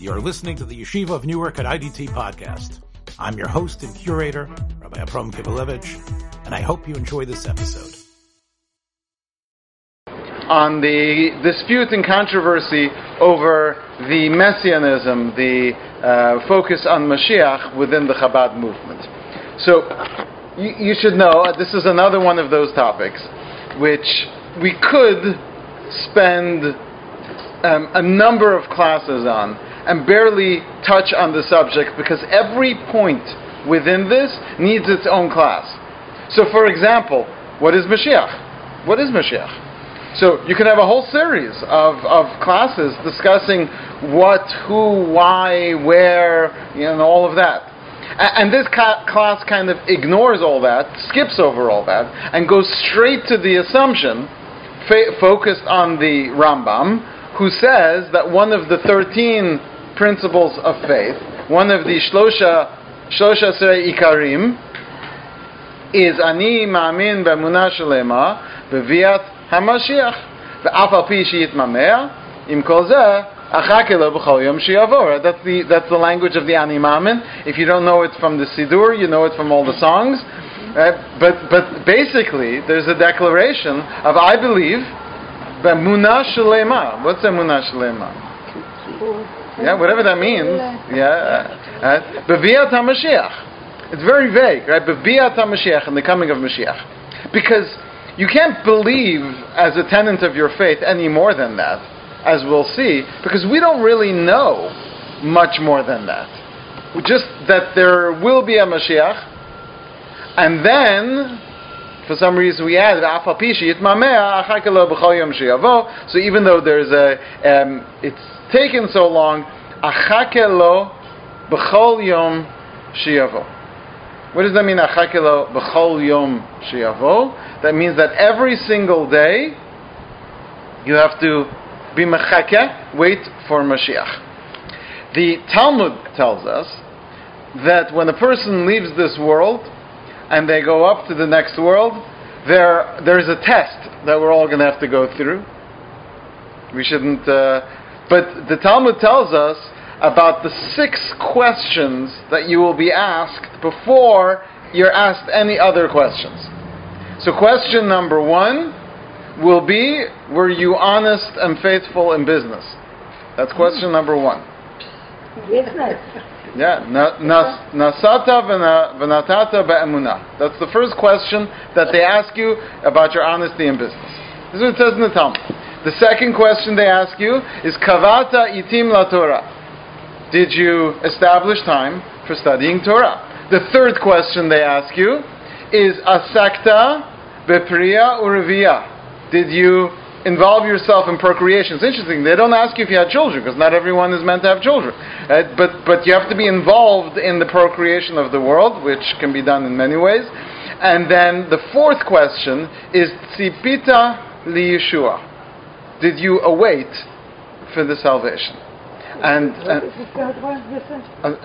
You're listening to the Yeshiva of Newark at IDT podcast. I'm your host and curator, Rabbi Abram Kibalevich, and I hope you enjoy this episode. On the dispute and controversy over the messianism, the uh, focus on Mashiach within the Chabad movement. So, you, you should know uh, this is another one of those topics which we could spend um, a number of classes on and barely touch on the subject because every point within this needs its own class. So, for example, what is Mashiach? What is Mashiach? So you can have a whole series of, of classes discussing what, who, why, where, you know, all of that. And, this class kind of ignores all that, skips over all that, and goes straight to the assumption, fa- focused on the Rambam, who says that one of the 13 principles of faith, one of the shlosha, shlosha srei ikarim, is ani ma'amin b'emunah shalema b'viat hamashiach ve'af al pi sheyitmameh im kol zeh achakelo b'chol. That's the that's the language of the ani ma'amin. If you don't know it from the sidur, you know it from all the songs. Uh, but but basically, there's a declaration of I believe b'emunah shalema. What's emunah shalema? Yeah, whatever that means. Yeah. Uh, Beviat HaMashiach. It's very vague, right? Beviat HaMashiach and the coming of Mashiach. Because you can't believe as a tenant of your faith any more than that, as we'll see, because we don't really know much more than that. Just that there will be a Mashiach, and then for some reason we added so even though there's a um, it's taken so long, achakelo b'chol yom shiavo. What does that mean, achakelo b'chol yom shiavo? That means that every single day you have to be mechake, wait for Mashiach. The Talmud tells us that when a person leaves this world and they go up to the next world, there, there is a test that we're all going to have to go through. We shouldn't uh, but the Talmud tells us about the six questions that you will be asked before you're asked any other questions. So, question number one will be Were you honest and faithful in business? That's question number one. Business. Yeah, nasata v'natata be'emunah. That's the first question that they ask you about your honesty in business. This is what it says in the Talmud. The second question they ask you is Kavata itim la Torah. Did you establish time for studying Torah? The third question they ask you is Asakta bepriya urvia. Did you involve yourself in procreation? It's interesting. They don't ask you if you had children because not everyone is meant to have children. Uh, but but you have to be involved in the procreation of the world, which can be done in many ways. And then the fourth question is tzipita li Yeshua did you await for the salvation? And uh,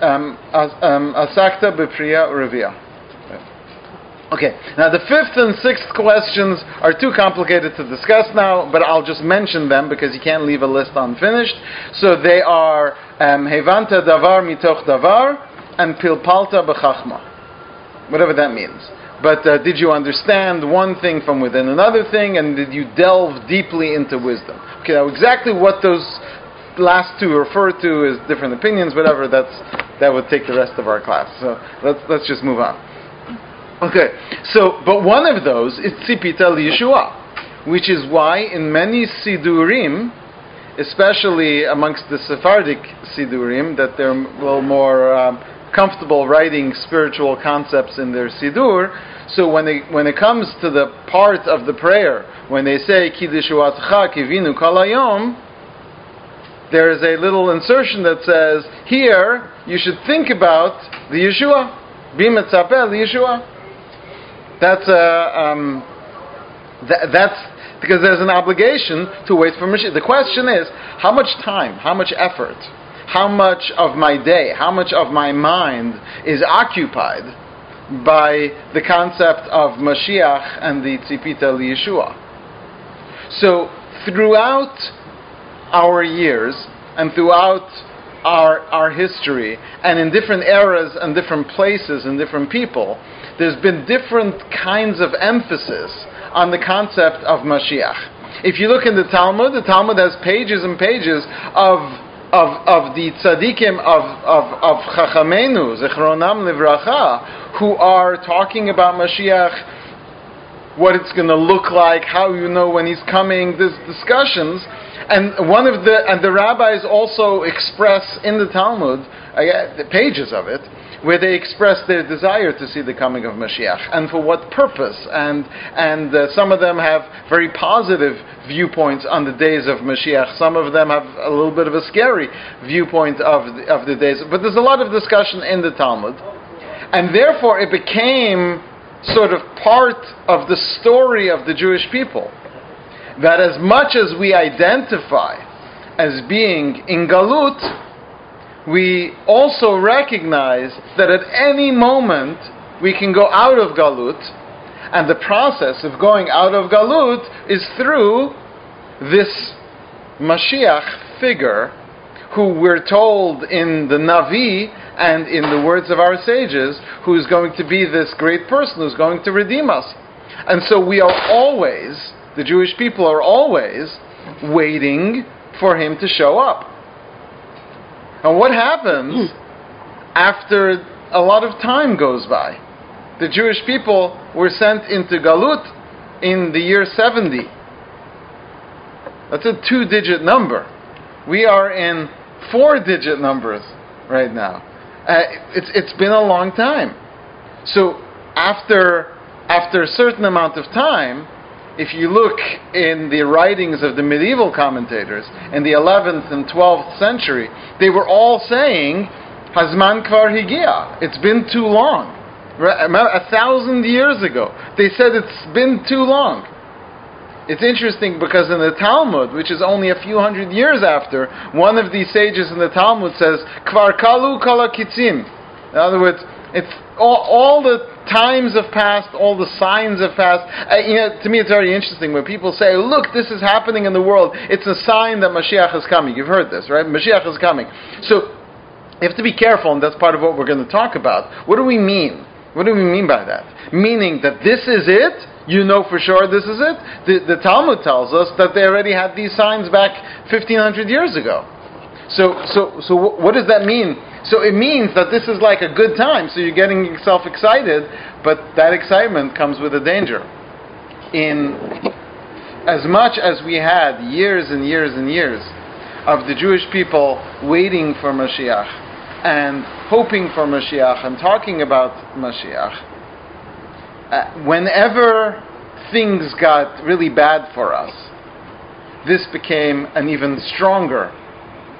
um, um, asakta bepriya revia. Okay, now the fifth and sixth questions are too complicated to discuss now, but I'll just mention them because you can't leave a list unfinished. So they are um, Hevanta davar mitoch davar and pilpalta bechachma, whatever that means. But uh, did you understand one thing from within another thing, and did you delve deeply into wisdom? Okay, now exactly what those last two refer to is different opinions, whatever. That's that would take the rest of our class. So let's let's just move on. Okay, so but one of those is tzipita Yeshua, which is why in many sidurim, especially amongst the Sephardic sidurim, that they're a little more. Um, comfortable writing spiritual concepts in their siddur. So when it, when it comes to the part of the prayer, when they say Kivinu Kalayom, there is a little insertion that says, here you should think about the Yeshua. Bimetzapel, the Yeshua. That's uh, um, th- that's because there's an obligation to wait for Mashiach. The question is, how much time, how much effort, how much of my day, how much of my mind is occupied by the concept of Mashiach and the Tzipita Yeshua. So throughout our years and throughout our, our history, and in different eras and different places and different people, there's been different kinds of emphasis on the concept of Mashiach. If you look in the Talmud, the Talmud has pages and pages of of, of the tzaddikim of, of, of Chachamenu, Zichronam Livracha, who are talking about Mashiach, what it's going to look like, how you know when he's coming, these discussions. And one of the, and the rabbis also express in the Talmud, uh, the pages of it, where they express their desire to see the coming of Mashiach and for what purpose. And, and uh, some of them have very positive viewpoints on the days of Mashiach. Some of them have a little bit of a scary viewpoint of the, of the days. But there's a lot of discussion in the Talmud. And therefore, it became sort of part of the story of the Jewish people that as much as we identify as being in Galut, we also recognize that at any moment we can go out of Galut, and the process of going out of Galut is through this Mashiach figure who we're told in the Navi and in the words of our sages, who is going to be this great person who's going to redeem us. And so we are always, the Jewish people are always waiting for him to show up. And what happens after a lot of time goes by? The Jewish people were sent into Galut in the year 70. That's a two digit number. We are in four digit numbers right now. Uh, it's, it's been a long time. So after, after a certain amount of time, if you look in the writings of the medieval commentators in the 11th and 12th century, they were all saying, Hazman kvar higia. It's been too long. A thousand years ago, they said it's been too long. It's interesting because in the Talmud, which is only a few hundred years after, one of these sages in the Talmud says, Kvar kalu kala kitzim. In other words, it's all, all the times have passed, all the signs have passed. Uh, you know, to me, it's very interesting when people say, "Look, this is happening in the world. It's a sign that Mashiach is coming." You've heard this, right? Mashiach is coming. So you have to be careful, and that's part of what we're going to talk about. What do we mean? What do we mean by that? Meaning that this is it. You know for sure this is it. The, the Talmud tells us that they already had these signs back 1500 years ago. So, so, so what does that mean? So it means that this is like a good time, so you're getting yourself excited, but that excitement comes with a danger. In as much as we had years and years and years of the Jewish people waiting for Mashiach and hoping for Mashiach and talking about Mashiach, uh, whenever things got really bad for us, this became an even stronger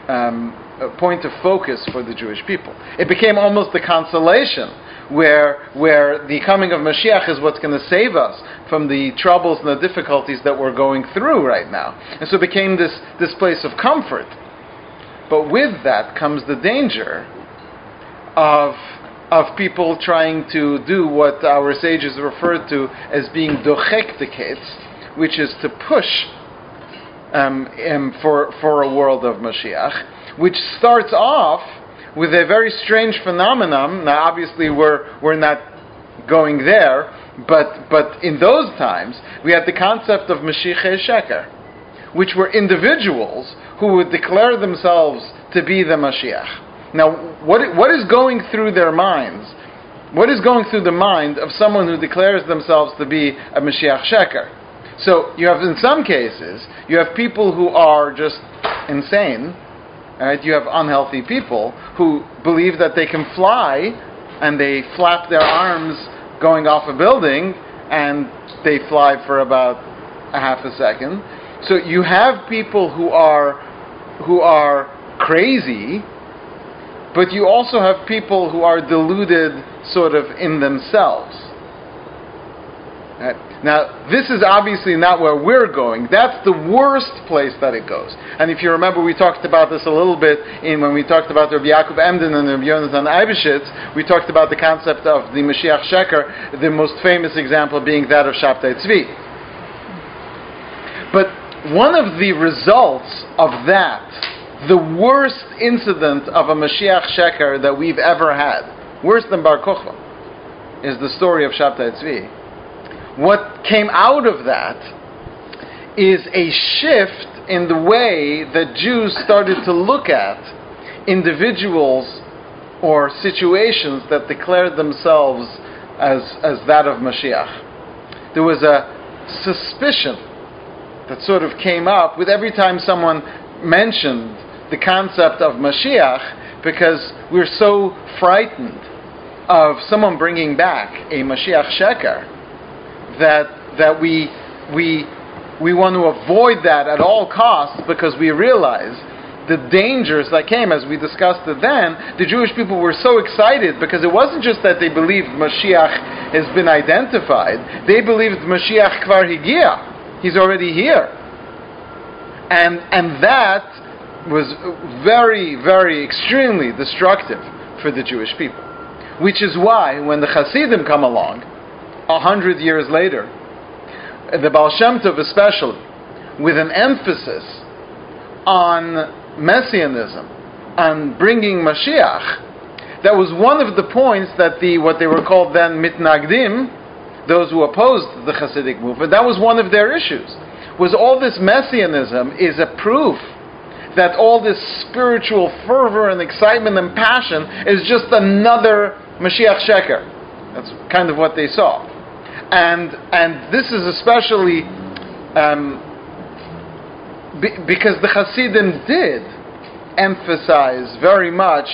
um, point of focus for the Jewish people. It became almost the consolation where, where the coming of Mashiach is what's going to save us from the troubles and the difficulties that we're going through right now. And so it became this, this place of comfort. But with that comes the danger of, of people trying to do what our sages refer to as being dochek which is to push um, um, for, for a world of Mashiach, which starts off with a very strange phenomenon. Now, obviously, we're, we're not going there, but, but in those times, we had the concept of Mashiach Sheker, which were individuals who would declare themselves to be the Mashiach. Now, what, what is going through their minds? What is going through the mind of someone who declares themselves to be a Mashiach Sheker? So you have, in some cases, you have people who are just insane. Right? You have unhealthy people who believe that they can fly, and they flap their arms going off a building, and they fly for about a half a second. So you have people who are who are crazy, but you also have people who are deluded sort of in themselves. Now, this is obviously not where we're going. That's the worst place that it goes. And if you remember, we talked about this a little bit in when we talked about Rabbi Yaakov Emden and Rabbi Yonatan Eibeshitz. We talked about the concept of the Mashiach Sheker, the most famous example being that of Shabtai Tzvi. But one of the results of that, the worst incident of a Mashiach Sheker that we've ever had, worse than Bar Kochva, is the story of Shabtai Tzvi. What came out of that is a shift in the way that Jews started to look at individuals or situations that declared themselves as, as that of Mashiach. There was a suspicion that sort of came up with every time someone mentioned the concept of Mashiach because we're so frightened of someone bringing back a Mashiach Sheker that, that we, we, we want to avoid that at all costs because we realize the dangers that came, as we discussed it then, the Jewish people were so excited because it wasn't just that they believed Mashiach has been identified, they believed Mashiach kvar higia. He's already here. And, and that was very, very extremely destructive for the Jewish people. Which is why, when the Hasidim come along, a hundred years later, the Baal Shem Tov especially, with an emphasis on messianism and bringing Mashiach, that was one of the points that the what they were called then mitnagdim, those who opposed the Hasidic movement, that was one of their issues. Was all this messianism is a proof that all this spiritual fervor and excitement and passion is just another Mashiach Sheker. That's kind of what they saw. And, and this is especially um, be, because the Hasidim did emphasize very much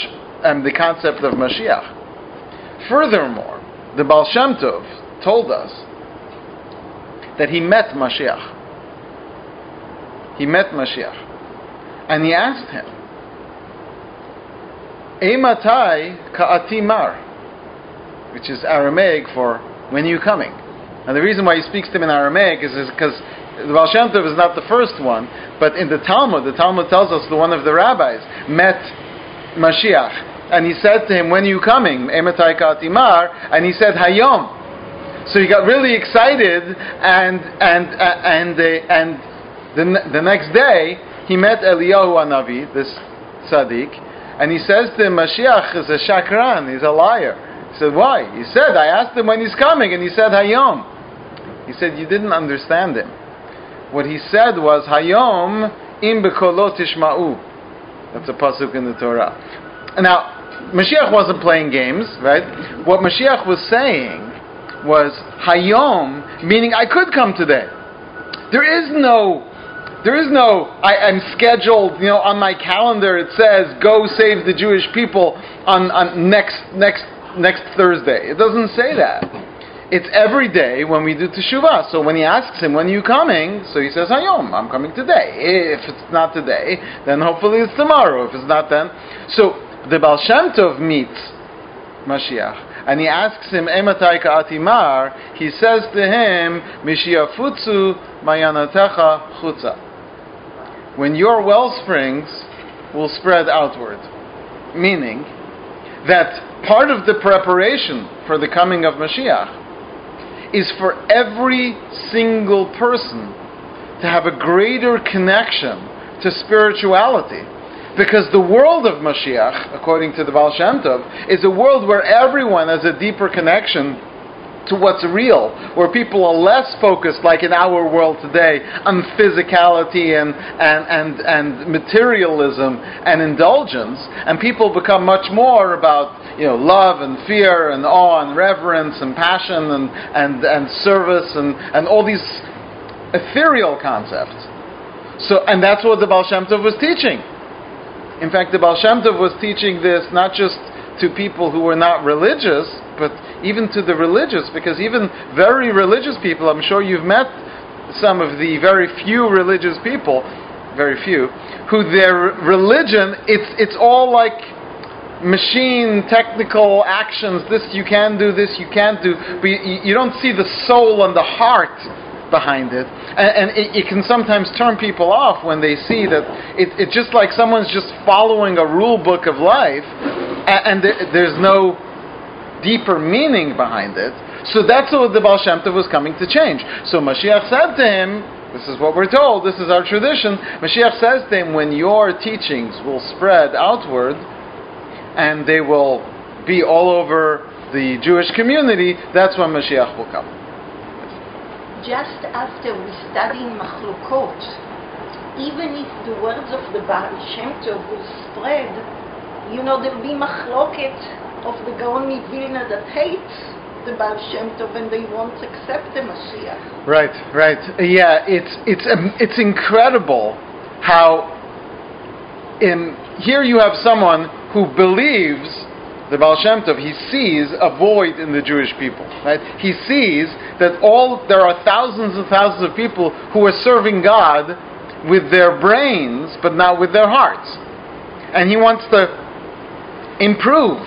um, the concept of Mashiach. Furthermore, the Baal Shem Tov told us that he met Mashiach. He met Mashiach. And he asked him, Ematai ka'atimar, which is Aramaic for when are you coming? And the reason why he speaks to him in Aramaic is because the Baal Shem Tov is not the first one, but in the Talmud, the Talmud tells us the one of the rabbis met Mashiach, and he said to him, "When are you coming?" And he said, "Hayom." So he got really excited, and and uh, and uh, and the, the next day he met Eliyahu Anavi, this tzaddik, and he says to him, "Mashiach is a shakran; he's a liar." He said, "Why?" He said, "I asked him when he's coming, and he said Hayom." He said, "You didn't understand him." What he said was Hayom im tishma'u. That's a pasuk in the Torah. Now, Mashiach wasn't playing games, right? What Mashiach was saying was Hayom, meaning I could come today. There is no there is no I, am scheduled, you know, on my calendar it says go save the Jewish people on, on next next next Thursday. It doesn't say that it's every day when we do teshuvah. So when he asks him, when are you coming? So he says, Hayom, I'm coming today. If it's not today, then hopefully it's tomorrow. If it's not then. So the Baal Shem Tov meets Mashiach. And he asks him, Ematai atimar, he says to him, Mishiafutsu mayanatecha chutza. When your well springs will spread outward. Meaning that part of the preparation for the coming of Mashiach is for every single person to have a greater connection to spirituality. Because the world of Mashiach, according to the Baal Shem Tov, is a world where everyone has a deeper connection to what's real, where people are less focused, like in our world today, on physicality and, and, and, and materialism and indulgence, and people become much more about you know, love and fear and awe and reverence and passion and, and, and service and, and all these ethereal concepts. So, and that's what the Baal Shem Tov was teaching. In fact, the Baal Shem Tov was teaching this not just to people who were not religious, but even to the religious, because even very religious people, I'm sure you've met some of the very few religious people, very few, who their religion, it's, it's all like machine technical actions. This you can do this you can't do. But you, you don't see the soul and the heart behind it. And, and it, it, can sometimes turn people off when they see that it, it's just like someone's just following a rule book of life and, and there, there's no deeper meaning behind it so that's what the Baal Shem Tov was coming to change so Mashiach said to him This is what we're told. This is our tradition. Mashiach says to him, when your teachings will spread outward, and they will be all over the Jewish community, that's when Mashiach will come. Just after we study Machlokot, even if the words of the Baal Shem Tov will spread, you know, there'll be Machloket of the Gaon Vilna that hates the Baal Shem Tov and they won't accept the Mashiach. Right, right. Yeah, it's it's um, it's incredible how in here you have someone who believes the Baal Shem Tov, he sees a void in the Jewish people. Right? He sees that all there are thousands and thousands of people who are serving God with their brains, but not with their hearts. And he wants to improve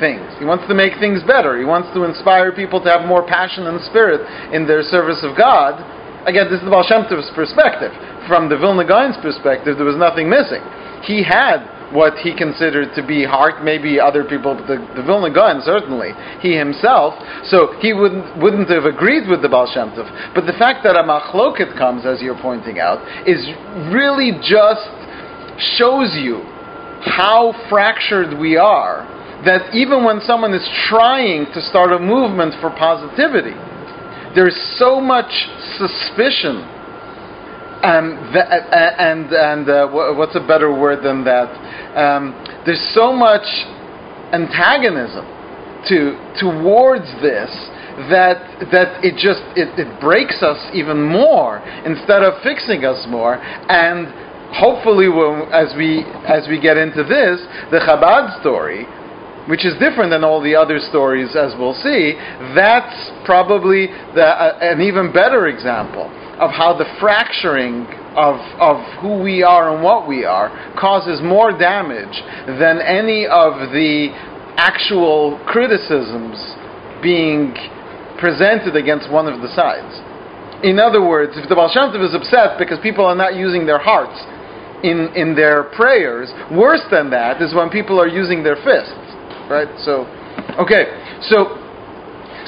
things. He wants to make things better. He wants to inspire people to have more passion and spirit in their service of God. Again, this is the Baal Shem Tov's perspective. From the Vilna Gaon's perspective, there was nothing missing. He had what he considered to be heart, maybe other people, but the, the Vilna Gaon certainly, he himself, so he wouldn't, wouldn't have agreed with the Baal Shem Tov. But the fact that a machloket comes, as you're pointing out, is really just shows you how fractured we are that even when someone is trying to start a movement for positivity, there's so much suspicion um, and and uh, what's a better word than that? Um, there's so much antagonism to towards this that that it just it, it breaks us even more instead of fixing us more and hopefully as we as we get into this the Chabad story which is different than all the other stories, as we'll see, that's probably the, uh, an even better example of how the fracturing of, of who we are and what we are causes more damage than any of the actual criticisms being presented against one of the sides. In other words, if the Baal Shem Tov is upset because people are not using their hearts in, in their prayers, worse than that is when people are using their fists right? So, okay, so,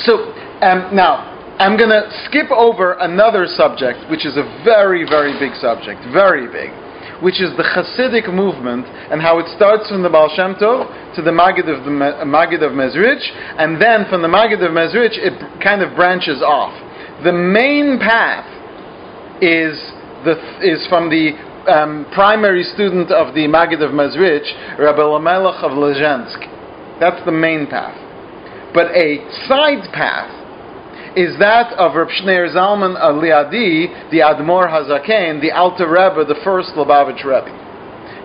so um, now I'm going to skip over another subject, which is a very, very big subject, very big, which is the Hasidic movement and how it starts from the Baal Shem Tov to the Maggid of the Maggid of Mezrich, and then from the Maggid of Mezrich it kind of branches off. The main path is the is from the um, primary student of the Maggid of Mezrich, Rabbi Elimelech of Lezhensk. That's the main path. But a side path is that of Reb Shneir Zalman Liadi, the Admor Hazaken, the Alter Rebbe, the first Lubavitch Rebbe.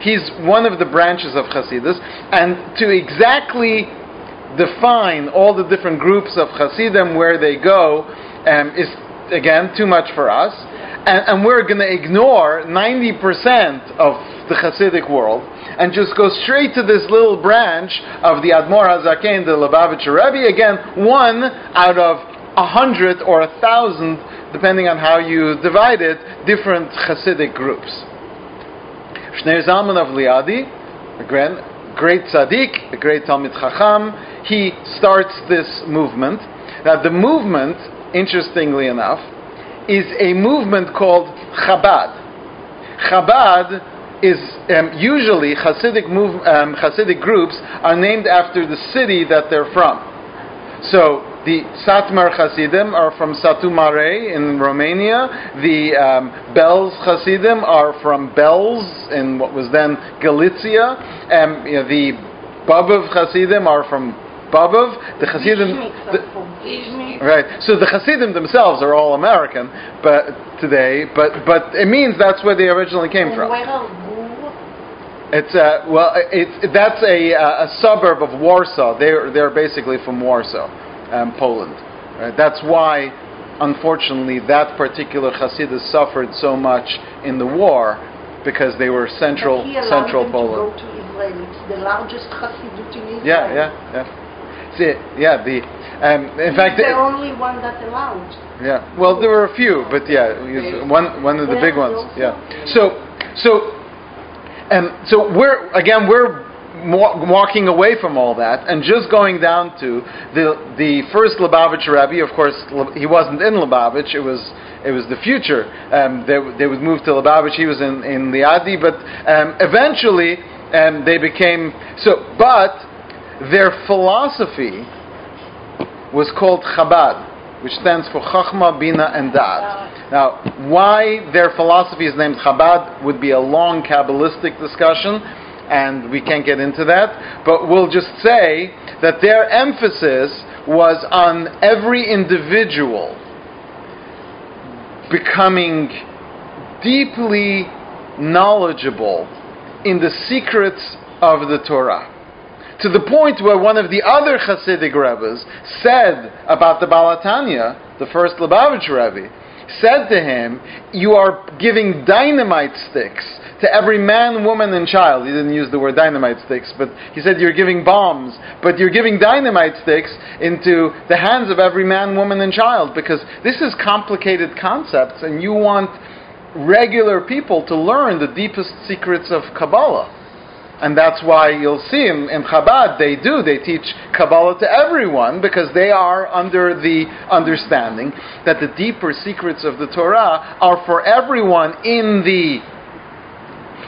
He's one of the branches of Hasidus, and to exactly define all the different groups of Hasidim where they go um, is again too much for us, and, and we're going to ignore 90% of the Hasidic world and just go straight to this little branch of the Admor Hazaken, the Lubavitcher Rebbe. Again, one out of a hundred or a thousand, depending on how you divide it, different Hasidic groups. Shneir Zalman of Liadi, a great, great tzaddik, a great Talmid Chacham, he starts this movement. Now, the movement, interestingly enough, is a movement called Chabad. Chabad is um, usually Hasidic, move, um, Hasidic groups are named after the city that they're from. So the Satmar Hasidim are from Satu Mare in Romania. The um, Belz Hasidim are from Belz in what was then Galicia. Um, you know, the Bobov Hasidim are from Bobov. The Hasidim, the, right? So the Hasidim themselves are all American, but today, but but it means that's where they originally came from. It's a, well, it's, that's a, uh, a suburb of Warsaw. They're, they're basically from Warsaw, um, Poland. Right? That's why, unfortunately, that particular Hasidus suffered so much in the war because they were central, central Poland. To to it's the largest Hasidut in Israel. Yeah, yeah, yeah. See, yeah, the um, in He's fact, the only one that allowed. Yeah, well, there were a few, but yeah, one one of the big ones. Yeah. So, so and so we're again we're walking away from all that and just going down to the the first Lubavitch Rebbe. Of course, he wasn't in Lubavitch. It was it was the future. Um, they, they would move to Lubavitch. He was in in Liadi, but um, eventually um, they became so. But their philosophy was called Chabad, which stands for Chachma, Bina, and Da'at. Now, why their philosophy is named Chabad would be a long Kabbalistic discussion and we can't get into that, but we'll just say that their emphasis was on every individual becoming deeply knowledgeable in the secrets of the Torah. To the point where one of the other Hasidic rabbis said about the Baal HaTanya, the first Lubavitch Rebbe, said to him, You are giving dynamite sticks to every man, woman, and child. He didn't use the word dynamite sticks, but he said you're giving bombs, but you're giving dynamite sticks into the hands of every man, woman, and child because this is complicated concepts, and you want regular people to learn the deepest secrets of Kabbalah. And that's why you'll see in, in Chabad, they do, they teach Kabbalah to everyone because they are under the understanding that the deeper secrets of the Torah are for everyone in the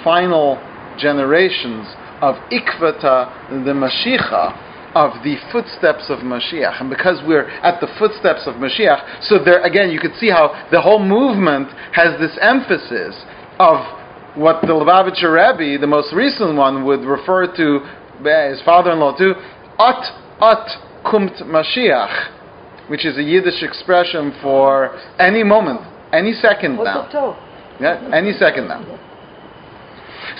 final generations of Ikvata, the Mashiach, of the footsteps of Mashiach. And because we're at the footsteps of Mashiach, so there again you can see how the whole movement has this emphasis of what the Lubavitcher Rebbe, the most recent one, would refer to eh, his father-in-law to, At At Kumt Mashiach, which is a Yiddish expression for any moment, any second now. Yeah, any second now.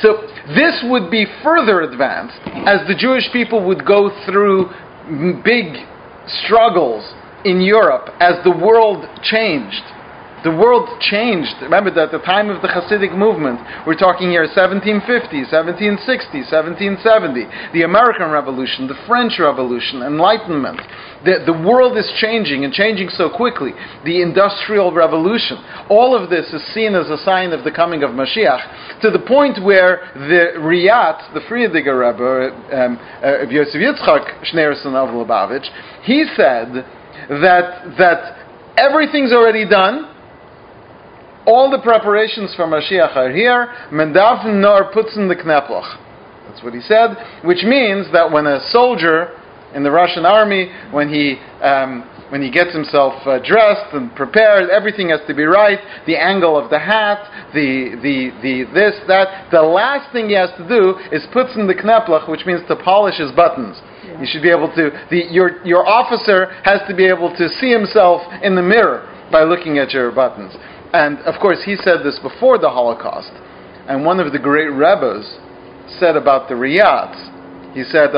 So this would be further advanced as the Jewish people would go through big struggles in Europe as the world changed. The world changed. Remember that at the time of the Hasidic movement, we're talking here 1750, 1760, 1770, the American Revolution, the French Revolution, Enlightenment. The, the world is changing and changing so quickly. The Industrial Revolution. All of this is seen as a sign of the coming of Mashiach to the point where the Rayatz, the Frierdiker Rebbe, um, uh, Yosef Yitzchak Schneerson of Lubavitch, he said that, that everything's already done all the preparations for Mashiach are here. Mendav nor puts in the kneploch. That's what he said, which means that when a soldier in the Russian army, when he um, when he gets himself uh, dressed and prepared, everything has to be right. The angle of the hat, the the the this that. The last thing he has to do is puts in the kneploch, which means to polish his buttons. Yeah. You should be able to. The, your your officer has to be able to see himself in the mirror by looking at your buttons. And of course, he said this before the Holocaust. And one of the great rebbes said about the Rayatz, he said,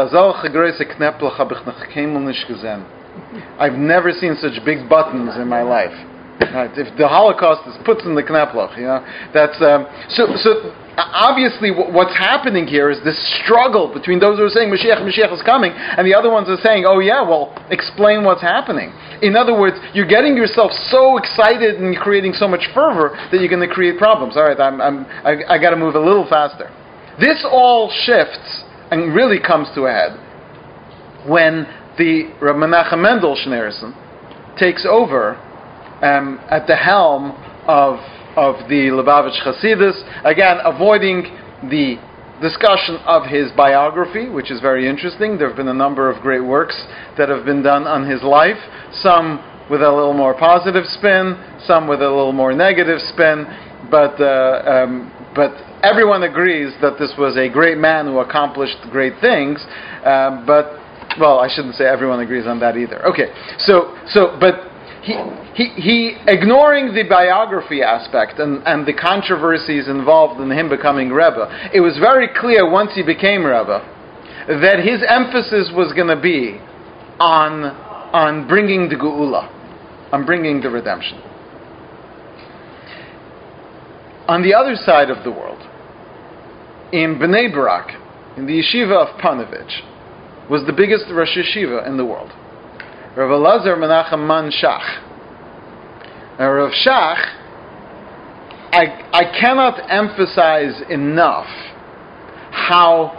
I've never seen such big buttons in my life. Right? If the Holocaust is puts in the kneploch, you know, that's um, so. So obviously, what's happening here is this struggle between those who are saying Mashiach, Mashiach is coming, and the other ones are saying, Oh yeah, well, explain what's happening. In other words, you're getting yourself so excited and creating so much fervor that you're going to create problems. All right, I'm, I'm, I, I got to move a little faster. This all shifts and really comes to a head when the Rav Menachem Mendel Schneerson takes over um, at the helm of of the Lubavitch Hasidus. Again, avoiding the discussion of his biography, which is very interesting. There have been a number of great works that have been done on his life, some with a little more positive spin, some with a little more negative spin, but, uh, um, but everyone agrees that this was a great man who accomplished great things, uh, but well, I shouldn't say everyone agrees on that either. Okay, so so but he, he, ignoring the biography aspect and, and the controversies involved in him becoming Rebbe, it was very clear once he became Rebbe that his emphasis was going to be on, on bringing the Geula, on bringing the redemption. On the other side of the world, in Bnei Barak, in the yeshiva of Ponevezh, was the biggest Rosh Yeshiva in the world. Rav Elazar Menachem Man Shach. Now, Rav Shach, I, I cannot emphasize enough how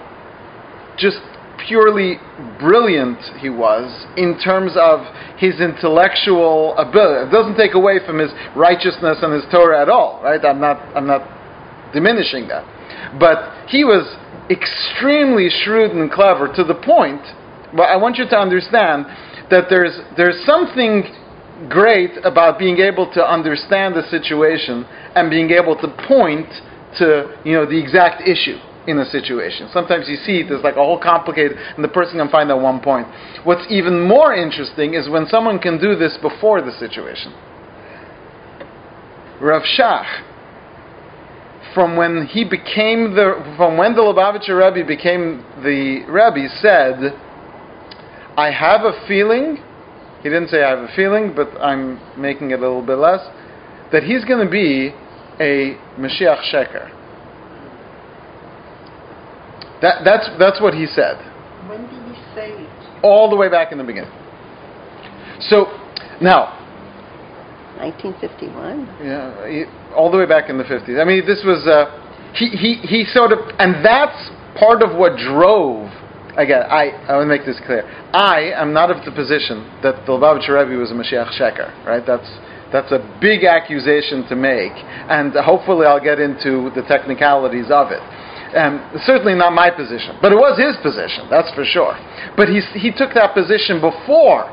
just purely brilliant he was in terms of his intellectual ability. It doesn't take away from his righteousness and his Torah at all, right? I'm not, I'm not diminishing that. But he was extremely shrewd and clever to the point, but I want you to understand that there's, there's something great about being able to understand the situation and being able to point to you know the exact issue in a situation. Sometimes you see as like a whole complicated, and the person can find that one point. What's even more interesting is when someone can do this before the situation. Rav Shach, from when he became the, from when the Lubavitcher Rebbe became the Rebbe, said, "I have a feeling." He didn't say I have a feeling, but I'm making it a little bit less. That he's going to be a Mashiach Sheker. That, that's, that's what he said. When did he say it? All the way back in the beginning. So, now, 1951. yeah, he- all the way back in the 50s. I mean, this was, uh, he, he, he sort of, and that's part of what drove, again, I, I want to make this clear. I am not of the position that the Lubavitcher Rebbe was a Mashiach Sheker, right? That's, that's a big accusation to make, and hopefully I'll get into the technicalities of it. Um, certainly not my position, but it was his position, that's for sure. But he, he took that position before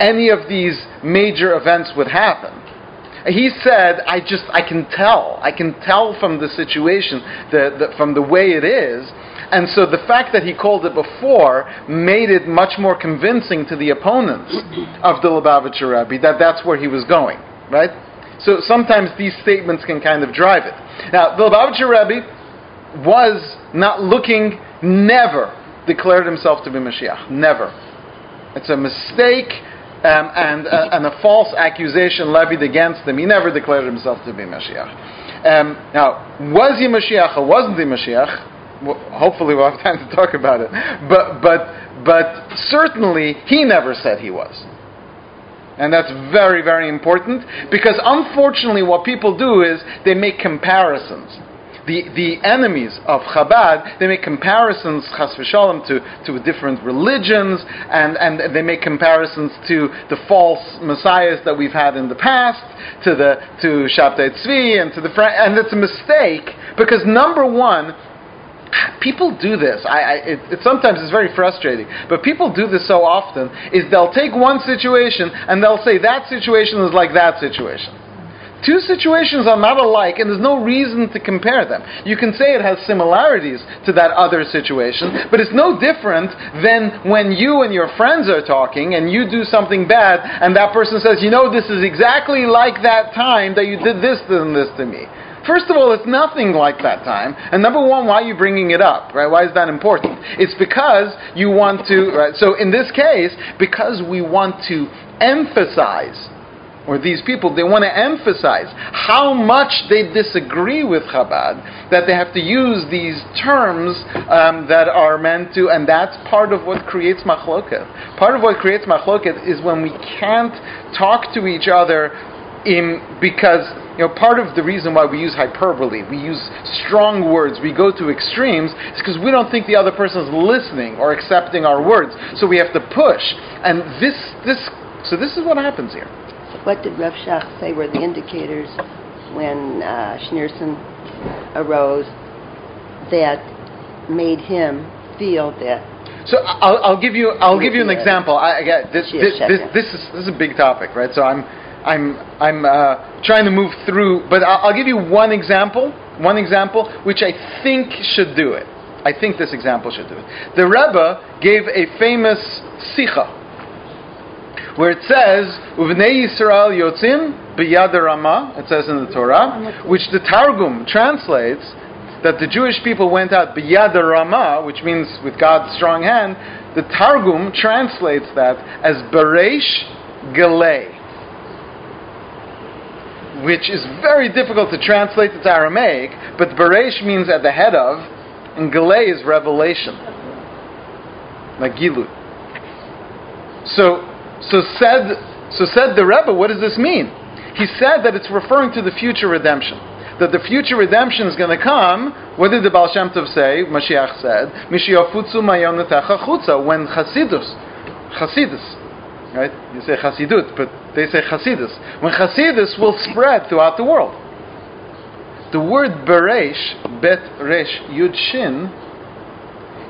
any of these major events would happen. He said, I just, I can tell. I can tell from the situation, the, the, from the way it is. And so the fact that he called it before made it much more convincing to the opponents of the Lubavitcher Rebbe that that's where he was going, right? So sometimes these statements can kind of drive it. Now, the Lubavitcher Rebbe was not looking, never declared himself to be Mashiach. Never. It's a mistake um, and, uh, and a false accusation levied against him. He never declared himself to be Mashiach. Um, now, was he Mashiach or wasn't he Mashiach? Hopefully, we'll have time to talk about it. But, but, but certainly, he never said he was. And that's very, very important because unfortunately, what people do is they make comparisons the, the enemies of Chabad, they make comparisons, chas v'shalom, to, to different religions, and, and they make comparisons to the false messiahs that we've had in the past, to the to Shabtai Tzvi, and to the and it's a mistake because number one, people do this. I, I it, it, sometimes it's very frustrating, but people do this so often. Is they'll take one situation and they'll say that situation is like that situation. Two situations are not alike, and there's no reason to compare them. You can say it has similarities to that other situation, but it's no different than when you and your friends are talking and you do something bad, and that person says, You know, this is exactly like that time that you did this and this to me. First of all, it's nothing like that time. And number one, why are you bringing it up? Right? Why is that important? It's because you want to. Right? So in this case, because we want to emphasize or these people, they want to emphasize how much they disagree with Chabad, that they have to use these terms um, that are meant to, and that's part of what creates machloket. Part of what creates machloket is when we can't talk to each other in, because you know, part of the reason why we use hyperbole, we use strong words, we go to extremes, is because we don't think the other person is listening or accepting our words. So we have to push. And this, this, so this is what happens here. What did Rav Shach say were the indicators when uh, Schneerson arose that made him feel that? So I'll, I'll give you I'll give you an example. I, I get this this, this, this is this is a big topic, right? So I'm I'm I'm uh, trying to move through, but I'll, I'll give you one example, one example which I think should do it. I think this example should do it. The Rebbe gave a famous sicha where it says "Uvnei Yisrael yotzim biyad Rama." It says in the Torah, which the Targum translates that the Jewish people went out biyad Rama, which means with God's strong hand. The Targum translates that as Beresh Galei, which is very difficult to translate to Aramaic, but Beresh means at the head of, and Galei is revelation, like. So, so said, so said the Rebbe. What does this mean? He said that it's referring to the future redemption. that the future redemption is going to come. What did the Baal Shem Tov say? Mashiach said, "Mishiyafutzu chutza." When Chasidus, Chasidus, right? You say Chasidut, but they say Chasidus. When Chasidus will spread throughout the world. The word Beresh, Bet Resh Yud Shin,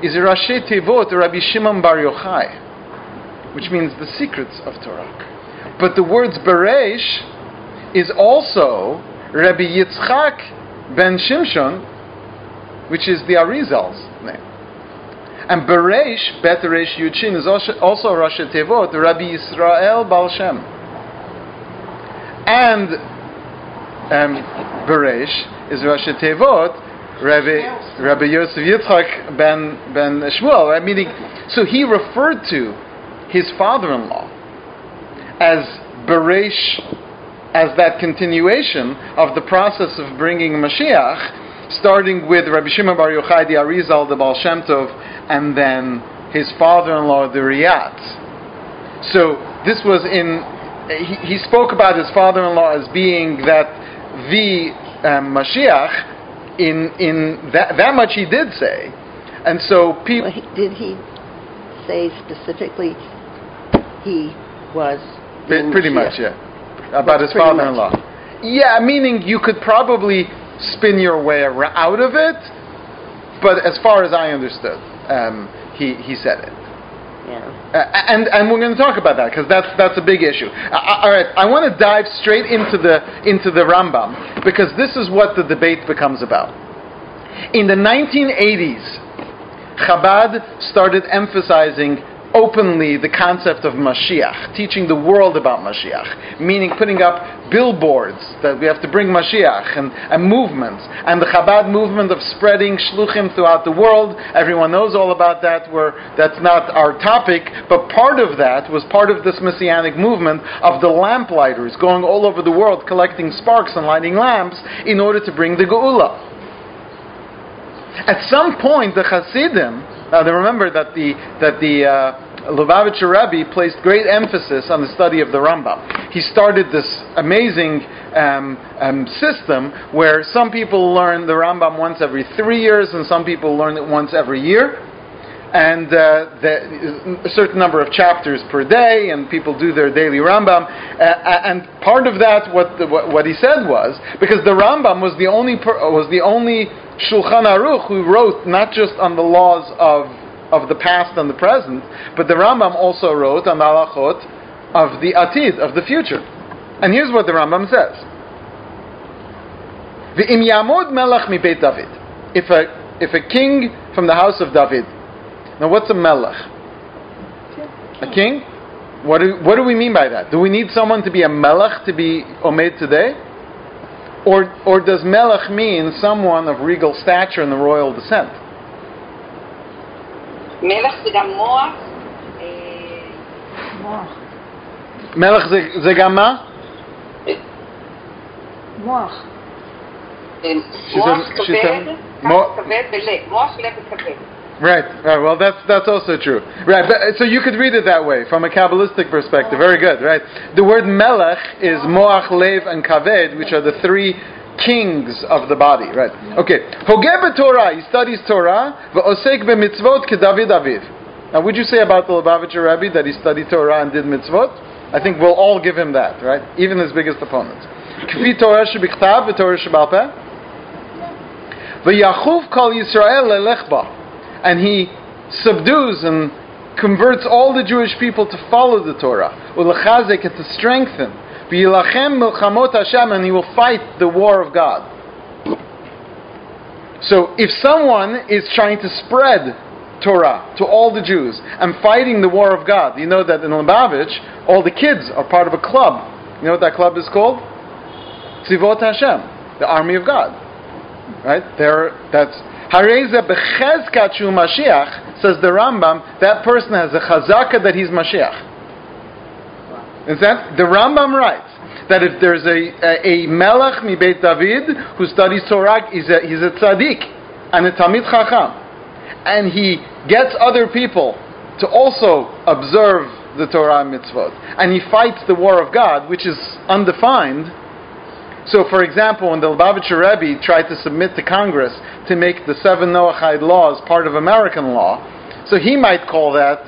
is Rashi Tevot Rabbi Shimon Bar Yochai, which means the secrets of Torah. But the words Beresh is also Rabbi Yitzchak ben Shimshon, which is the Arizal's name. And Beresh, Bet Resh Yuchin, is also, Rashi Tevot, Rabbi Yisrael Baal Shem. And um, Beresh is Rashi Tevot, Rabbi, Rabbi Yosef Yitzchak ben, ben Shmuel, right? meaning, so he referred to his father-in-law as Beresh, as that continuation of the process of bringing Mashiach, starting with Rabbi Shimon Bar Yochai the Arizal, the Baal Shem Tov, and then his father-in-law, the Rayatz. So this was in, he, he spoke about his father-in-law as being that the um, Mashiach, in in that that much he did say, and so people. Well, did he say specifically he was pretty much, yeah, about his father-in-law. Much. Yeah, meaning you could probably spin your way out of it, but as far as I understood, um, he he said it. Yeah. Uh, and and we're going to talk about that because that's that's a big issue. Uh, all right, I want to dive straight into the into the Rambam because this is what the debate becomes about. In the 1980s, Chabad started emphasizing openly the concept of Mashiach, teaching the world about Mashiach, meaning putting up billboards that we have to bring Mashiach and, and movements. And the Chabad movement of spreading Shluchim throughout the world, everyone knows all about that, Where that's not our topic, but part of that was part of this Messianic movement of the lamplighters going all over the world collecting sparks and lighting lamps in order to bring the Geula. At some point, the Hasidim, now, remember that the that the uh, Lubavitcher Rebbe placed great emphasis on the study of the Rambam. He started this amazing um, um, system where some people learn the Rambam once every three years and some people learn it once every year. And uh, the, a certain number of chapters per day, and people do their daily Rambam. Uh, and part of that, what, the, what, what he said was because the Rambam was the only per, was the only Shulchan Aruch who wrote not just on the laws of of the past and the present, but the Rambam also wrote on the of the atid, of the future. And here's what the Rambam says. Im yamod melech mi Beit David. If a, if a king from the house of David. Now what's a melech? A king? What do, what do we mean by that? Do we need someone to be a melech to be omed today? Or, or does melech mean someone of regal stature and the royal descent? מלך זה גם מוח. מוח. מלך זה, זה גם מה? מוח. מוח כבד, כבד ולב, מוח לב וכבד. Right, right. Well, that's that's also true. Right, but, so you could read it that way from a kabbalistic perspective. Very good. Right. The word melech is moach, lev, and kaved, which are the three kings of the body, right? Okay. Hogeh Torah, he studies Torah, v'osek b'mitzvot kedavid aviv. Now, would you say about the Lubavitcher Rebbe that he studied Torah and did mitzvot? I think we'll all give him that, right? Even his biggest opponents. Kfi Torah shebichtav v'Torah shebal peh. V'yachuf kol Yisrael lelechba. And he subdues and converts all the Jewish people to follow the Torah. Ulechazek, to strengthen. V'yilachem milchamot Hashem, and he will fight the war of God. So if someone is trying to spread Torah to all the Jews and fighting the war of God, you know that in Lubavitch, all the kids are part of a club. You know what that club is called? Tzivot Hashem, the army of God. Right? There, that's Hareza bechezkat Mashiach, says the Rambam, that person has a chazaka that he's Mashiach. Is that the Rambam writes that if there's a a, a Melech mi Beit David who studies Torah, he's a, he's a tzaddik and a Talmid Chacham, and he gets other people to also observe the Torah mitzvot, and he fights the war of God, which is undefined. So, for example, when the Lubavitcher Rebbe tried to submit to Congress to make the seven Noahide laws part of American law, so he might call that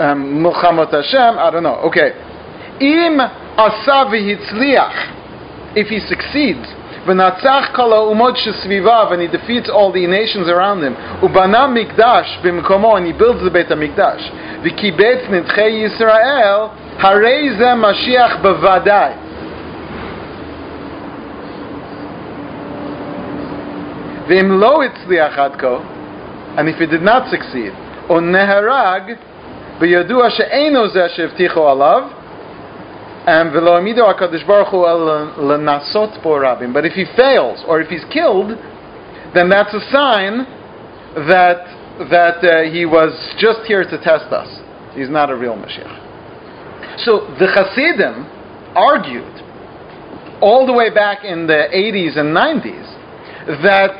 um, Hashem. I don't know. Okay, im asavi hitzliach, if he succeeds. V'natzach kol umot shesvivav, and he defeats all the nations around him. Ubana mikdash b'mkomo, and he builds the Beit HaMikdash. V'kibetz nitchei Yisrael, harei ze Mashiach b'vadai. V'im lo itzliach adko, and if he did not succeed, on neharag, v'yadua she'eno zeh shevticho alav, and. But if he fails, or if he's killed, then that's a sign that, that uh, he was just here to test us. He's not a real Mashiach. So the Hasidim argued all the way back in the 80s and 90s that,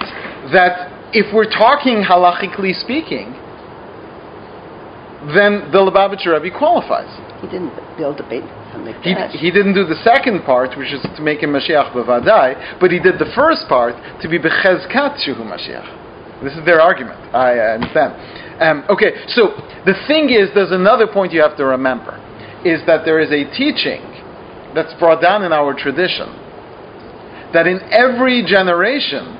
that if we're talking halachically speaking, then the Lubavitcher Rebbe qualifies. He didn't build a Beit he, he didn't do the second part, which is to make him Mashiach b'vadai, but he did the first part to be bechezkat shehu Mashiach. This is their argument. I understand. Um, okay, so the thing is, there's another point you have to remember, is that there is a teaching that's brought down in our tradition that in every generation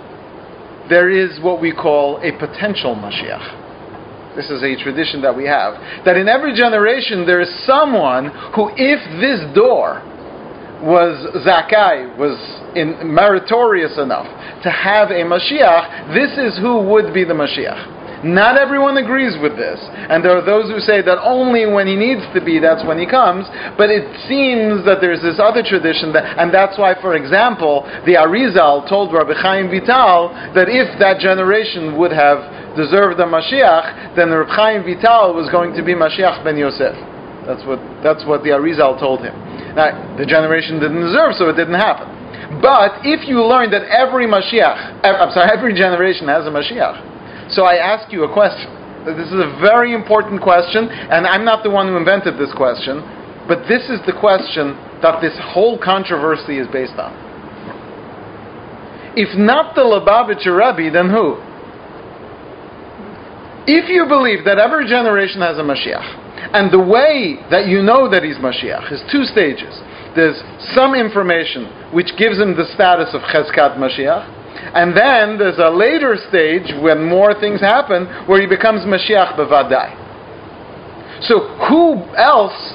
there is what we call a potential Mashiach. This is a tradition that we have. That in every generation there is someone who, if this door was Zakai, was in, meritorious enough to have a Mashiach, this is who would be the Mashiach. Not everyone agrees with this, and there are those who say that only when he needs to be, that's when he comes. But it seems that there's this other tradition, that, and that's why, for example, the Arizal told Rabbi Chaim Vital that if that generation would have deserved a Mashiach, then Rabbi Chaim Vital was going to be Mashiach ben Yosef. That's what, that's what the Arizal told him. Now, the generation didn't deserve, so it didn't happen. But if you learn that every Mashiach, eh, I'm sorry, every generation has a Mashiach, so I ask you a question. This is a very important question, and I'm not the one who invented this question, but this is the question that this whole controversy is based on. If not the Lubavitcher Rebbe, then who? If you believe that every generation has a Mashiach, and the way that you know that he's Mashiach is two stages. There's some information which gives him the status of Cheskat Mashiach, and then there's a later stage when more things happen where he becomes Mashiach Bavadai. So who else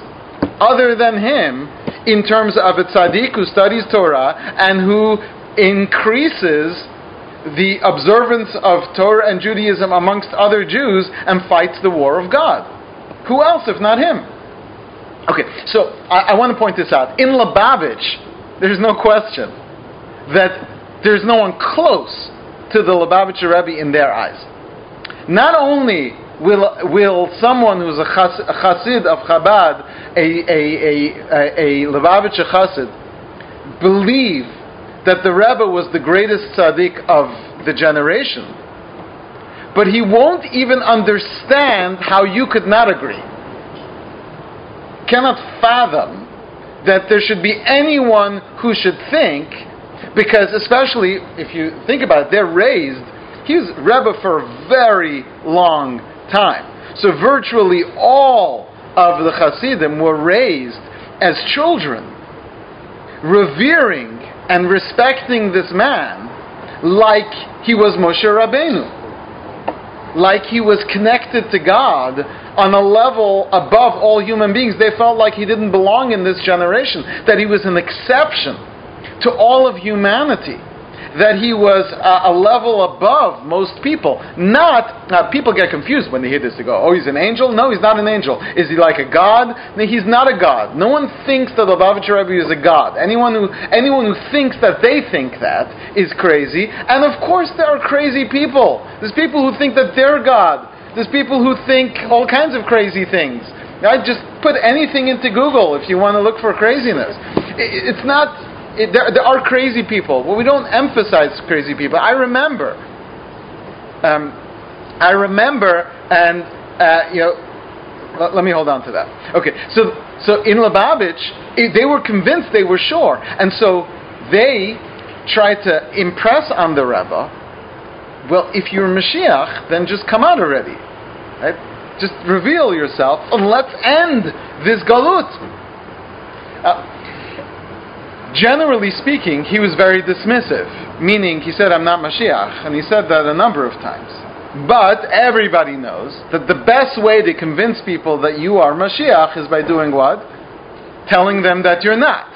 other than him in terms of a tzaddik who studies Torah and who increases the observance of Torah and Judaism amongst other Jews and fights the war of God? Who else if not him? Okay, so I, I want to point this out. In Lubavitch, there's no question that there's no one close to the Lubavitcher Rebbe in their eyes. Not only will, will someone who's a, chas, a chassid of Chabad, a, a, a, a, a chassid, believe that the Rebbe was the greatest tzaddik of the generation, but he won't even understand how you could not agree. Cannot fathom that there should be anyone who should think because especially if you think about it, they're raised. He was Rebbe for a very long time. So virtually all of the Hasidim were raised as children, revering and respecting this man like he was Moshe Rabbeinu. Like he was connected to God on a level above all human beings. They felt like he didn't belong in this generation, that he was an exception to all of humanity. That he was a, a level above most people. Not, uh, people get confused when they hear this. They go, oh, he's an angel? No, he's not an angel. Is he like a god? No, he's not a god. No one thinks that the Lubavitcher Rebbe is a god. Anyone who, anyone who thinks that they think that is crazy. And of course, there are crazy people. There's people who think that they're God. There's people who think all kinds of crazy things. I just put anything into Google if you want to look for craziness. It's not it, there, there, are crazy people. Well, we don't emphasize crazy people. I remember, um, I remember, and uh, you know, let, let, me hold on to that. Okay, so so in Lubavitch, it, they were convinced, they were sure, and so they try to impress on the Rebbe, well, if you're Mashiach, then just come out already. Right? Just reveal yourself and let's end this galut. Uh, generally speaking, he was very dismissive, meaning he said, I'm not Mashiach, and he said that a number of times. But everybody knows that the best way to convince people that you are Mashiach is by doing what? Telling them that you're not.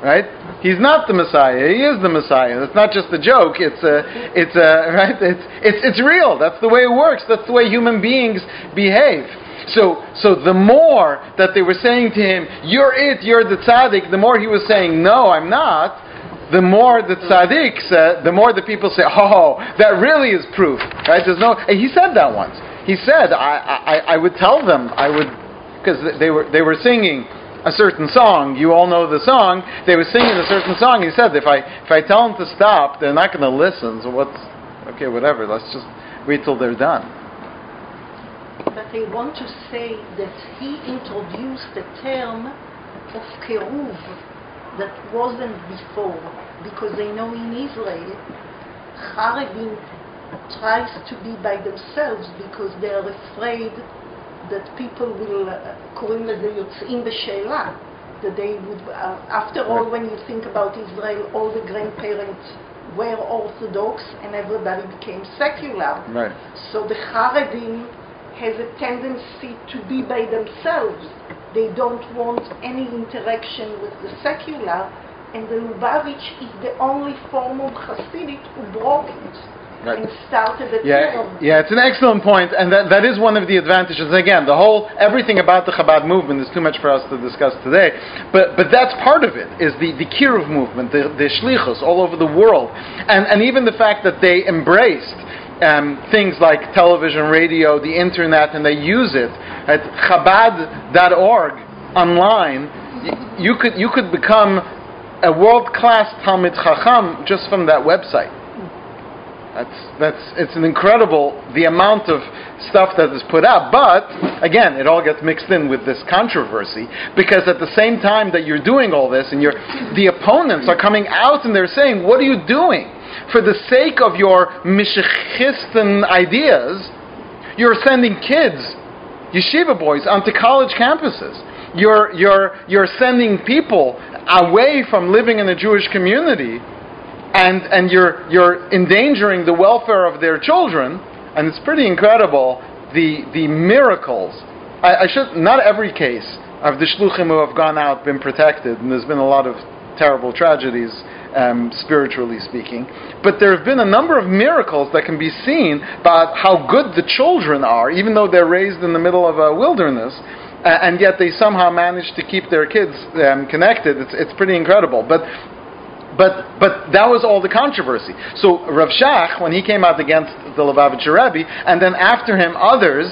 Right? He's not the Messiah. He is the Messiah. It's not just a joke. It's a, it's a, right? It's, it's, it's real. That's the way it works. That's the way human beings behave. So, so the more that they were saying to him, "You're it. You're the tzaddik," the more he was saying, "No, I'm not." The more the tzaddik said, the more the people say, "Oh, that really is proof." Right? There's no. he said that once. He said, "I, I, I would tell them. I would." Because they were, they were singing, a certain song. You all know the song. They were singing a certain song. He said, if I if I tell them to stop, they're not going to listen. So what's okay? Whatever. Let's just wait till they're done But I want to say that he introduced the term of keruv that wasn't before, because they know in Israel, Haredim tries to be by themselves because they are afraid that people will, קוראים לזה יוצאים בשאלה, that they would, uh, after all, when you think about Israel, all the grandparents were Orthodox and everybody became secular. Right. So the Haredim has a tendency to be by themselves. They don't want any interaction with the secular, and the Lubavitch is the only form of Hasidic who broke it. Right. And started the yeah, yeah, it's an excellent point, and that, that is one of the advantages. Again, the whole everything about the Chabad movement is too much for us to discuss today, but but that's part of it. Is the the kiruv movement, the the shlichus all over the world, and and even the fact that they embraced um, things like television, radio, the internet, and they use it at Chabad.org online. You could you could become a world class Talmid Chacham just from that website. That's, that's, it's an incredible, the amount of stuff that is put out. But, again, it all gets mixed in with this controversy, because at the same time that you're doing all this, and you're, the opponents are coming out and they're saying, what are you doing? For the sake of your Mishachistan ideas, you're sending kids, yeshiva boys, onto college campuses. You're, you're, you're sending people away from living in a Jewish community and, and you're, you're endangering the welfare of their children, and it's pretty incredible the, the miracles. I, I should, not every case of the shluchim who have gone out been protected, and there's been a lot of terrible tragedies, um, spiritually speaking. But there have been a number of miracles that can be seen about how good the children are, even though they're raised in the middle of a wilderness. Uh, and yet they somehow manage to keep their kids um, connected. It's, it's pretty incredible. But but, but that was all the controversy. So Rav Shach, when he came out against the Lubavitcher Rebbe, and then after him others,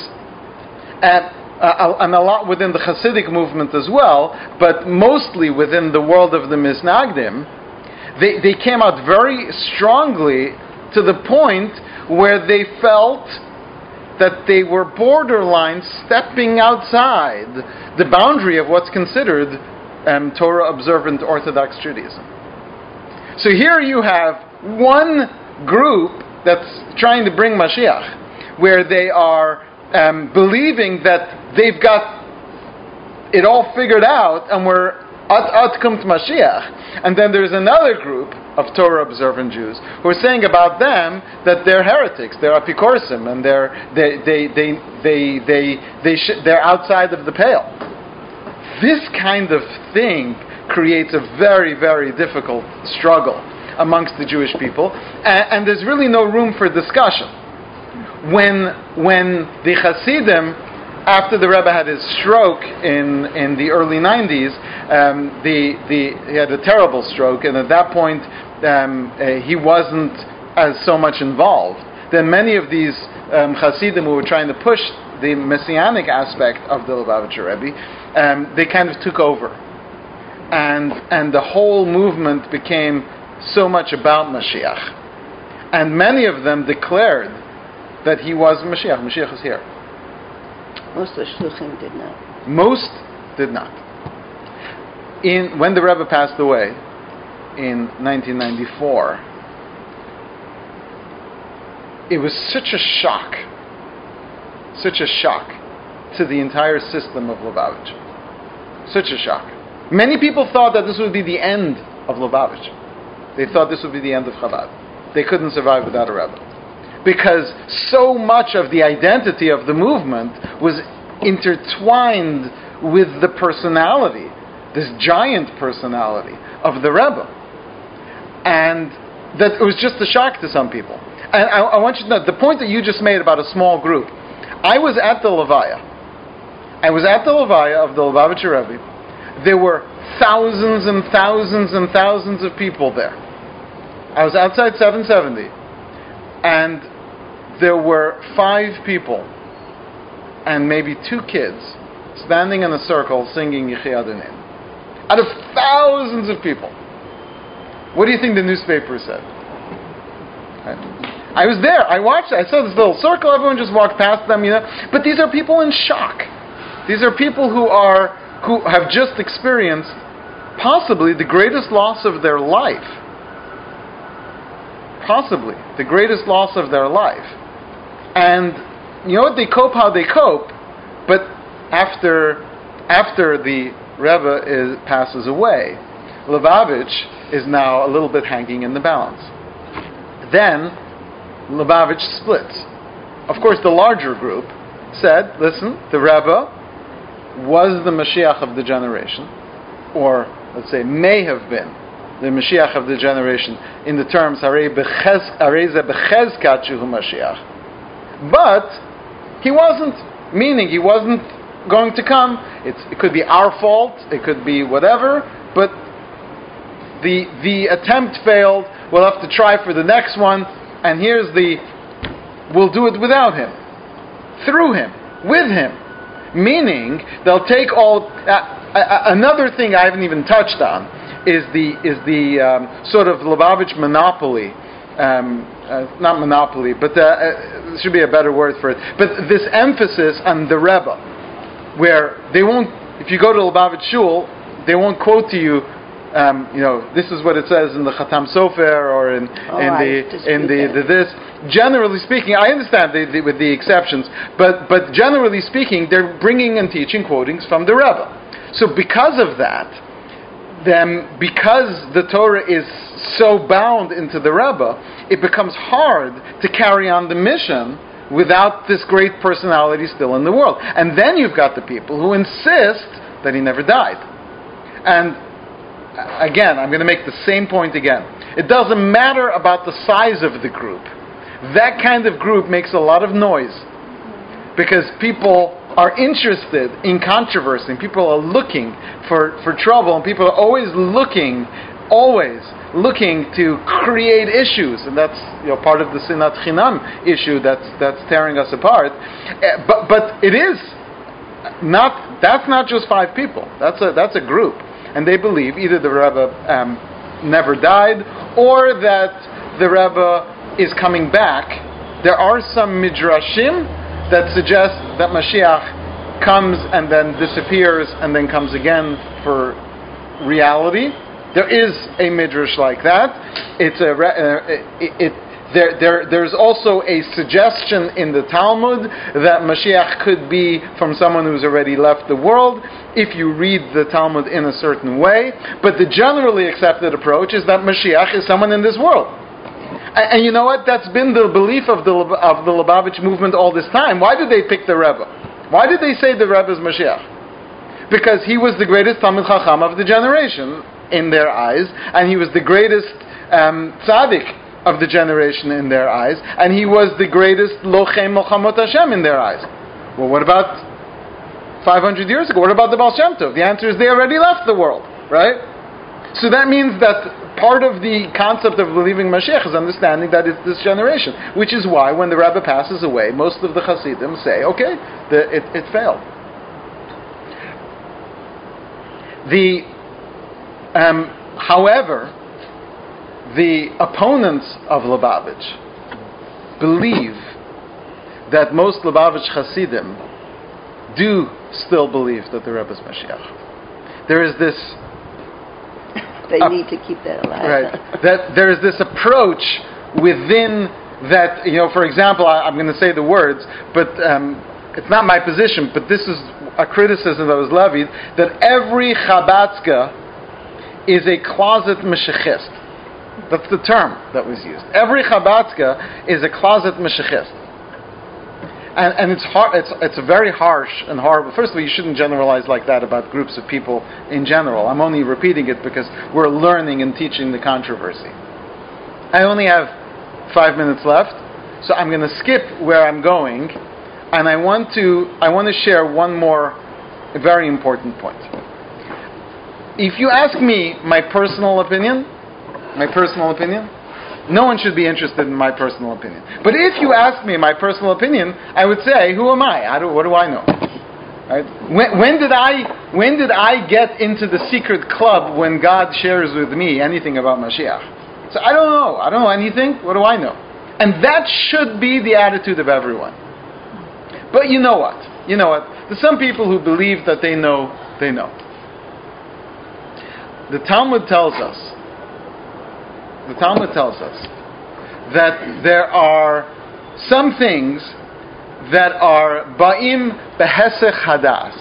and, uh, and a lot within the Hasidic movement as well, but mostly within the world of the Misnagdim, they, they came out very strongly to the point where they felt that they were borderline stepping outside the boundary of what's considered um, Torah observant Orthodox Judaism. So here you have one group that's trying to bring Mashiach, where they are um, believing that they've got it all figured out and we're at at Mashiach. And then there's another group of Torah observant Jews who are saying about them that they're heretics, they're apikorsim, and they're they they they they they, they sh- they're outside of the pale. This kind of thing creates a very, very difficult struggle amongst the Jewish people, and, and there's really no room for discussion. When, when the Hasidim, after the Rebbe had his stroke in, in the early 90s, um, the, the, he had a terrible stroke, and at that point, um, uh, he wasn't as so much involved. Then many of these um, Hasidim who were trying to push the messianic aspect of the Lubavitcher Rebbe, um, they kind of took over and and the whole movement became so much about Mashiach. And many of them declared that he was Mashiach. Mashiach is here. Most of the shluchim did not. Most did not. In when the Rebbe passed away in 1994, it was such a shock, such a shock to the entire system of Lubavitch. Such a shock. Many people thought that this would be the end of Lubavitch. They thought this would be the end of Chabad. They couldn't survive without a Rebbe. Because so much of the identity of the movement was intertwined with the personality, this giant personality of the Rebbe. And that it was just a shock to some people. And I, I, want you to know the point that you just made about a small group. I was at the Levaya. I was at the Levaya of the Lubavitcher Rebbe. There were thousands and thousands and thousands of people there. I was outside 770, and there were five people and maybe two kids standing in a circle singing Yechi Adoneinu. Out of thousands of people. What do you think the newspaper said? I was there. I watched it. I saw this little circle. Everyone just walked past them, you know. But these are people in shock. These are people who are who have just experienced possibly the greatest loss of their life. Possibly the greatest loss of their life. And you know what? They cope how they cope, but after after the Rebbe is, passes away, Lubavitch is now a little bit hanging in the balance. Then Lubavitch splits. Of course, the larger group said, listen, the Rebbe was the Mashiach of the generation, or let's say may have been the Mashiach of the generation in the terms Areze Bechezkat Mashiach. But he wasn't, meaning he wasn't going to come. It's, it could be our fault, it could be whatever, but the, the attempt failed. We'll have to try for the next one. And here's the we'll do it without him, through him, with him. Meaning, they'll take all. Uh, uh, another thing I haven't even touched on is the, is the um, sort of Lubavitch monopoly. Um, uh, not monopoly, but uh, uh, should be a better word for it. But this emphasis on the Rebbe, where they won't, if you go to Lubavitch Shul, they won't quote to you um, you know, this is what it says in the Khatam Sofer or in, oh, in the in the, the, this. Generally speaking, I understand the, the, with the exceptions, but but generally speaking, they're bringing and teaching quotings from the Rebbe. So because of that, then because the Torah is so bound into the Rebbe, it becomes hard to carry on the mission without this great personality still in the world. And then you've got the people who insist that he never died. And again, I'm going to make the same point again. It doesn't matter about the size of the group. That kind of group makes a lot of noise because people are interested in controversy people are looking for, for trouble and people are always looking, always looking to create issues and that's you know, part of the Sinat Chinam issue that's, that's tearing us apart. Eh, but, but it is not, that's not just five people. That's a, that's a group and they believe either the Rebbe um, never died or that the Rebbe is coming back. There are some midrashim that suggests that Mashiach comes and then disappears and then comes again for reality. There is a midrash like that. It's a uh, it, it there, there, there's also a suggestion in the Talmud that Mashiach could be from someone who's already left the world if you read the Talmud in a certain way. But the generally accepted approach is that Mashiach is someone in this world. And, and you know what? That's been the belief of the, of the Lubavitch movement all this time. Why did they pick the Rebbe? Why did they say the Rebbe is Mashiach? Because he was the greatest Talmid Chacham of the generation in their eyes, and he was the greatest um, tzaddik of the generation in their eyes, and he was the greatest lochem milchamot Hashem in their eyes. Well, what about 500 years ago? What about the Baal Shem Tov? The answer is they already left the world, right? So that means that part of the concept of believing Mashiach is understanding that it's this generation, which is why when the rabbi passes away, most of the Hasidim say, okay, the, it, it failed. The, um, however, the opponents of Lubavitch believe that most Lubavitch Hasidim do still believe that the Rebbe is Mashiach. There is this they need to keep that alive. Right. that there is this approach within that, you know, for example, I, am going to say the words, but um, it's not my position, but this is a criticism that was levied, that every Chabadska is a closet Meshechist. That's the term that was used. Every Chabadska is a closet Meshechist and, and it's hard. It's it's very harsh and horrible. First of all, you shouldn't generalize like that about groups of people in general. I'm only repeating it because we're learning and teaching the controversy. I only have five minutes left, so I'm going to skip where I'm going, and I want to I want to share one more very important point. If you ask me my personal opinion, my personal opinion, no one should be interested in my personal opinion. But if you ask me my personal opinion, I would say, who am I? I what do I know? Right? When, when, did I, when did I get into the secret club when God shares with me anything about Mashiach? So I don't know. I don't know anything. What do I know? And that should be the attitude of everyone. But you know what? You know what? There's some people who believe that they know, they know. The Talmud tells us the Talmud tells us that there are some things that are ba'im behesech hadas,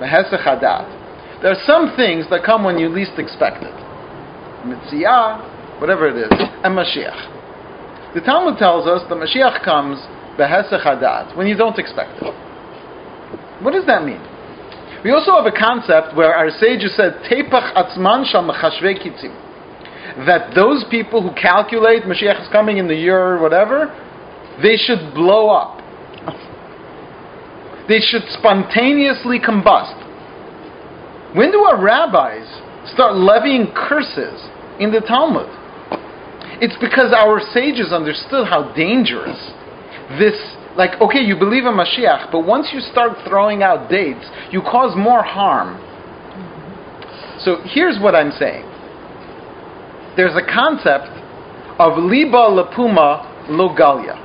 behesech hadat. There are some things that come when you least expect it. Mitziyah, whatever it is, and Mashiach. The Talmud tells us the Mashiach comes behesech hadat, when you don't expect it. What does that mean? We also have a concept where our sages said, Tepach atzman shal kitzim that those people who calculate Mashiach is coming in the year or whatever, they should blow up. They should spontaneously combust. When do our rabbis start levying curses in the Talmud? It's because our sages understood how dangerous this like okay you believe in mashiach but once you start throwing out dates you cause more harm so here's what i'm saying there's a concept of liba lapuma logalia,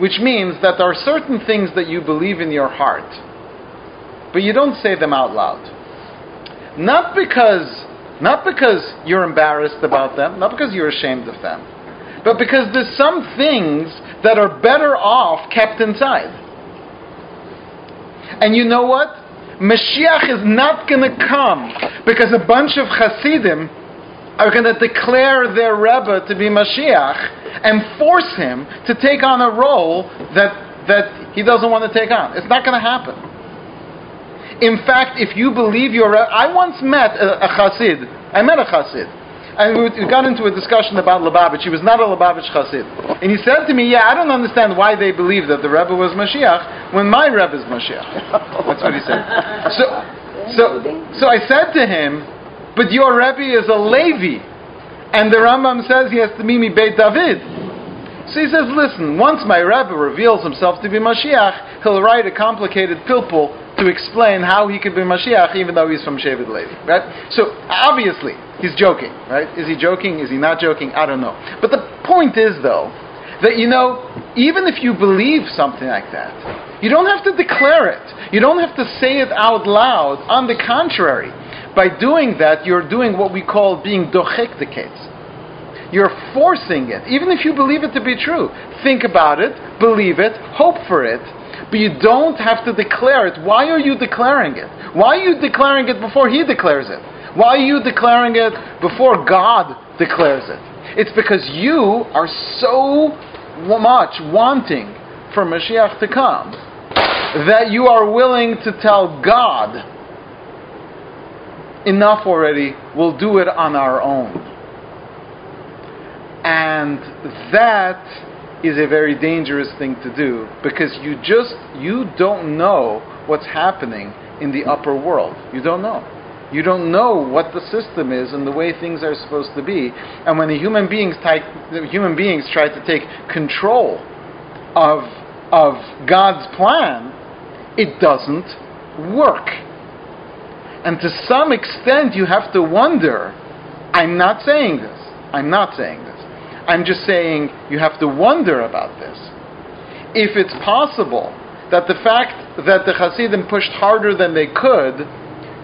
which means that there are certain things that you believe in your heart, but you don't say them out loud. Not because, not because you're embarrassed about them, not because you're ashamed of them, but because there's some things that are better off kept inside. And you know what? Mashiach is not going to come because a bunch of Hasidim are going to declare their Rebbe to be Mashiach and force him to take on a role that, that he doesn't want to take on. It's not going to happen. In fact, if you believe your Rebbe, I once met a, a Chassid. I met a Chassid. And we, got into a discussion about Lubavitch. He was not a Lubavitch Chassid. And he said to me, Yeah, I don't understand why they believe that the Rebbe was Mashiach when my Rebbe is Mashiach. That's what he said. So, so, so I said to him, but your Rebbe is a Levi. And the Rambam says he has to meet me Beit David. So he says, listen, once my Rebbe reveals himself to be Mashiach, he'll write a complicated pilpul to explain how he could be Mashiach even though he's from Shevet Levi. Right? So obviously, he's joking, right? Is he joking? Is he not joking? I don't know. But the point is, though, that you know, even if you believe something like that, you don't have to declare it. You don't have to say it out loud. On the contrary, by doing that, you're doing what we call being dochek the case. You're forcing it, even if you believe it to be true. Think about it, believe it, hope for it, but you don't have to declare it. Why are you declaring it? Why are you declaring it before He declares it? Why are you declaring it before God declares it? It's because you are so much wanting for Mashiach to come that you are willing to tell God enough already, we'll do it on our own. And that is a very dangerous thing to do because you just you don't know what's happening in the upper world. You don't know. You don't know what the system is and the way things are supposed to be. And when the human beings type, the human beings try to take control of of God's plan, it doesn't work. And to some extent, you have to wonder I'm not saying this. I'm not saying this. I'm just saying you have to wonder about this. If it's possible that the fact that the Hasidim pushed harder than they could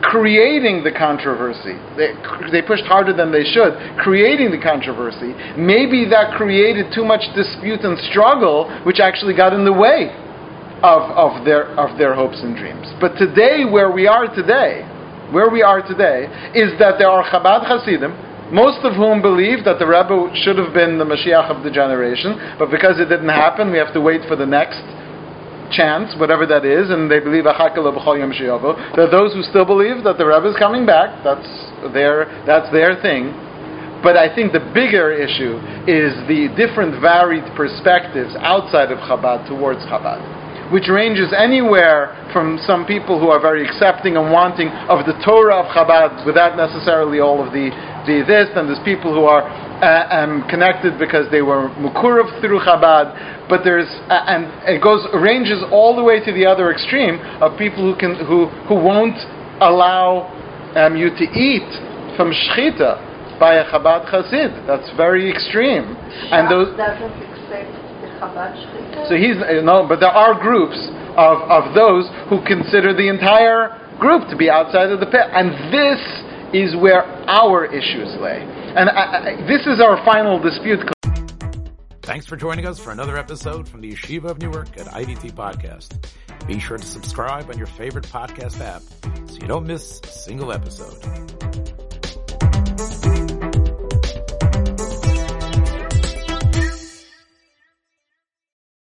creating the controversy. They, they pushed harder than they should, creating the controversy. Maybe that created too much dispute and struggle, which actually got in the way of, of, their, of their hopes and dreams. But today, where we are today, where we are today, is that there are Chabad Hasidim, most of whom believe that the Rebbe should have been the Mashiach of the generation, but because it didn't happen, we have to wait for the next chance, whatever that is, and they believe There are those who still believe that the Rebbe is coming back. That's their that's their thing. But I think the bigger issue is the different varied perspectives outside of Chabad towards Chabad, which ranges anywhere from some people who are very accepting and wanting of the Torah of Chabad without necessarily all of the, the this, and there's people who are uh, um, connected because they were Mukurav through Chabad, but there's uh, and it goes ranges all the way to the other extreme of people who can who who won't allow um, you to eat from shchita by a Chabad Chassid. That's very extreme. and those doesn't accept the Chabad shchita. So he's no, but there are groups of of those who consider the entire group to be outside of the pit, and this is where our issues lay. And I, I, this is our final dispute. Thanks for joining us for another episode from the Yeshiva of Newark at IDT Podcast. Be sure to subscribe on your favorite podcast app so you don't miss a single episode.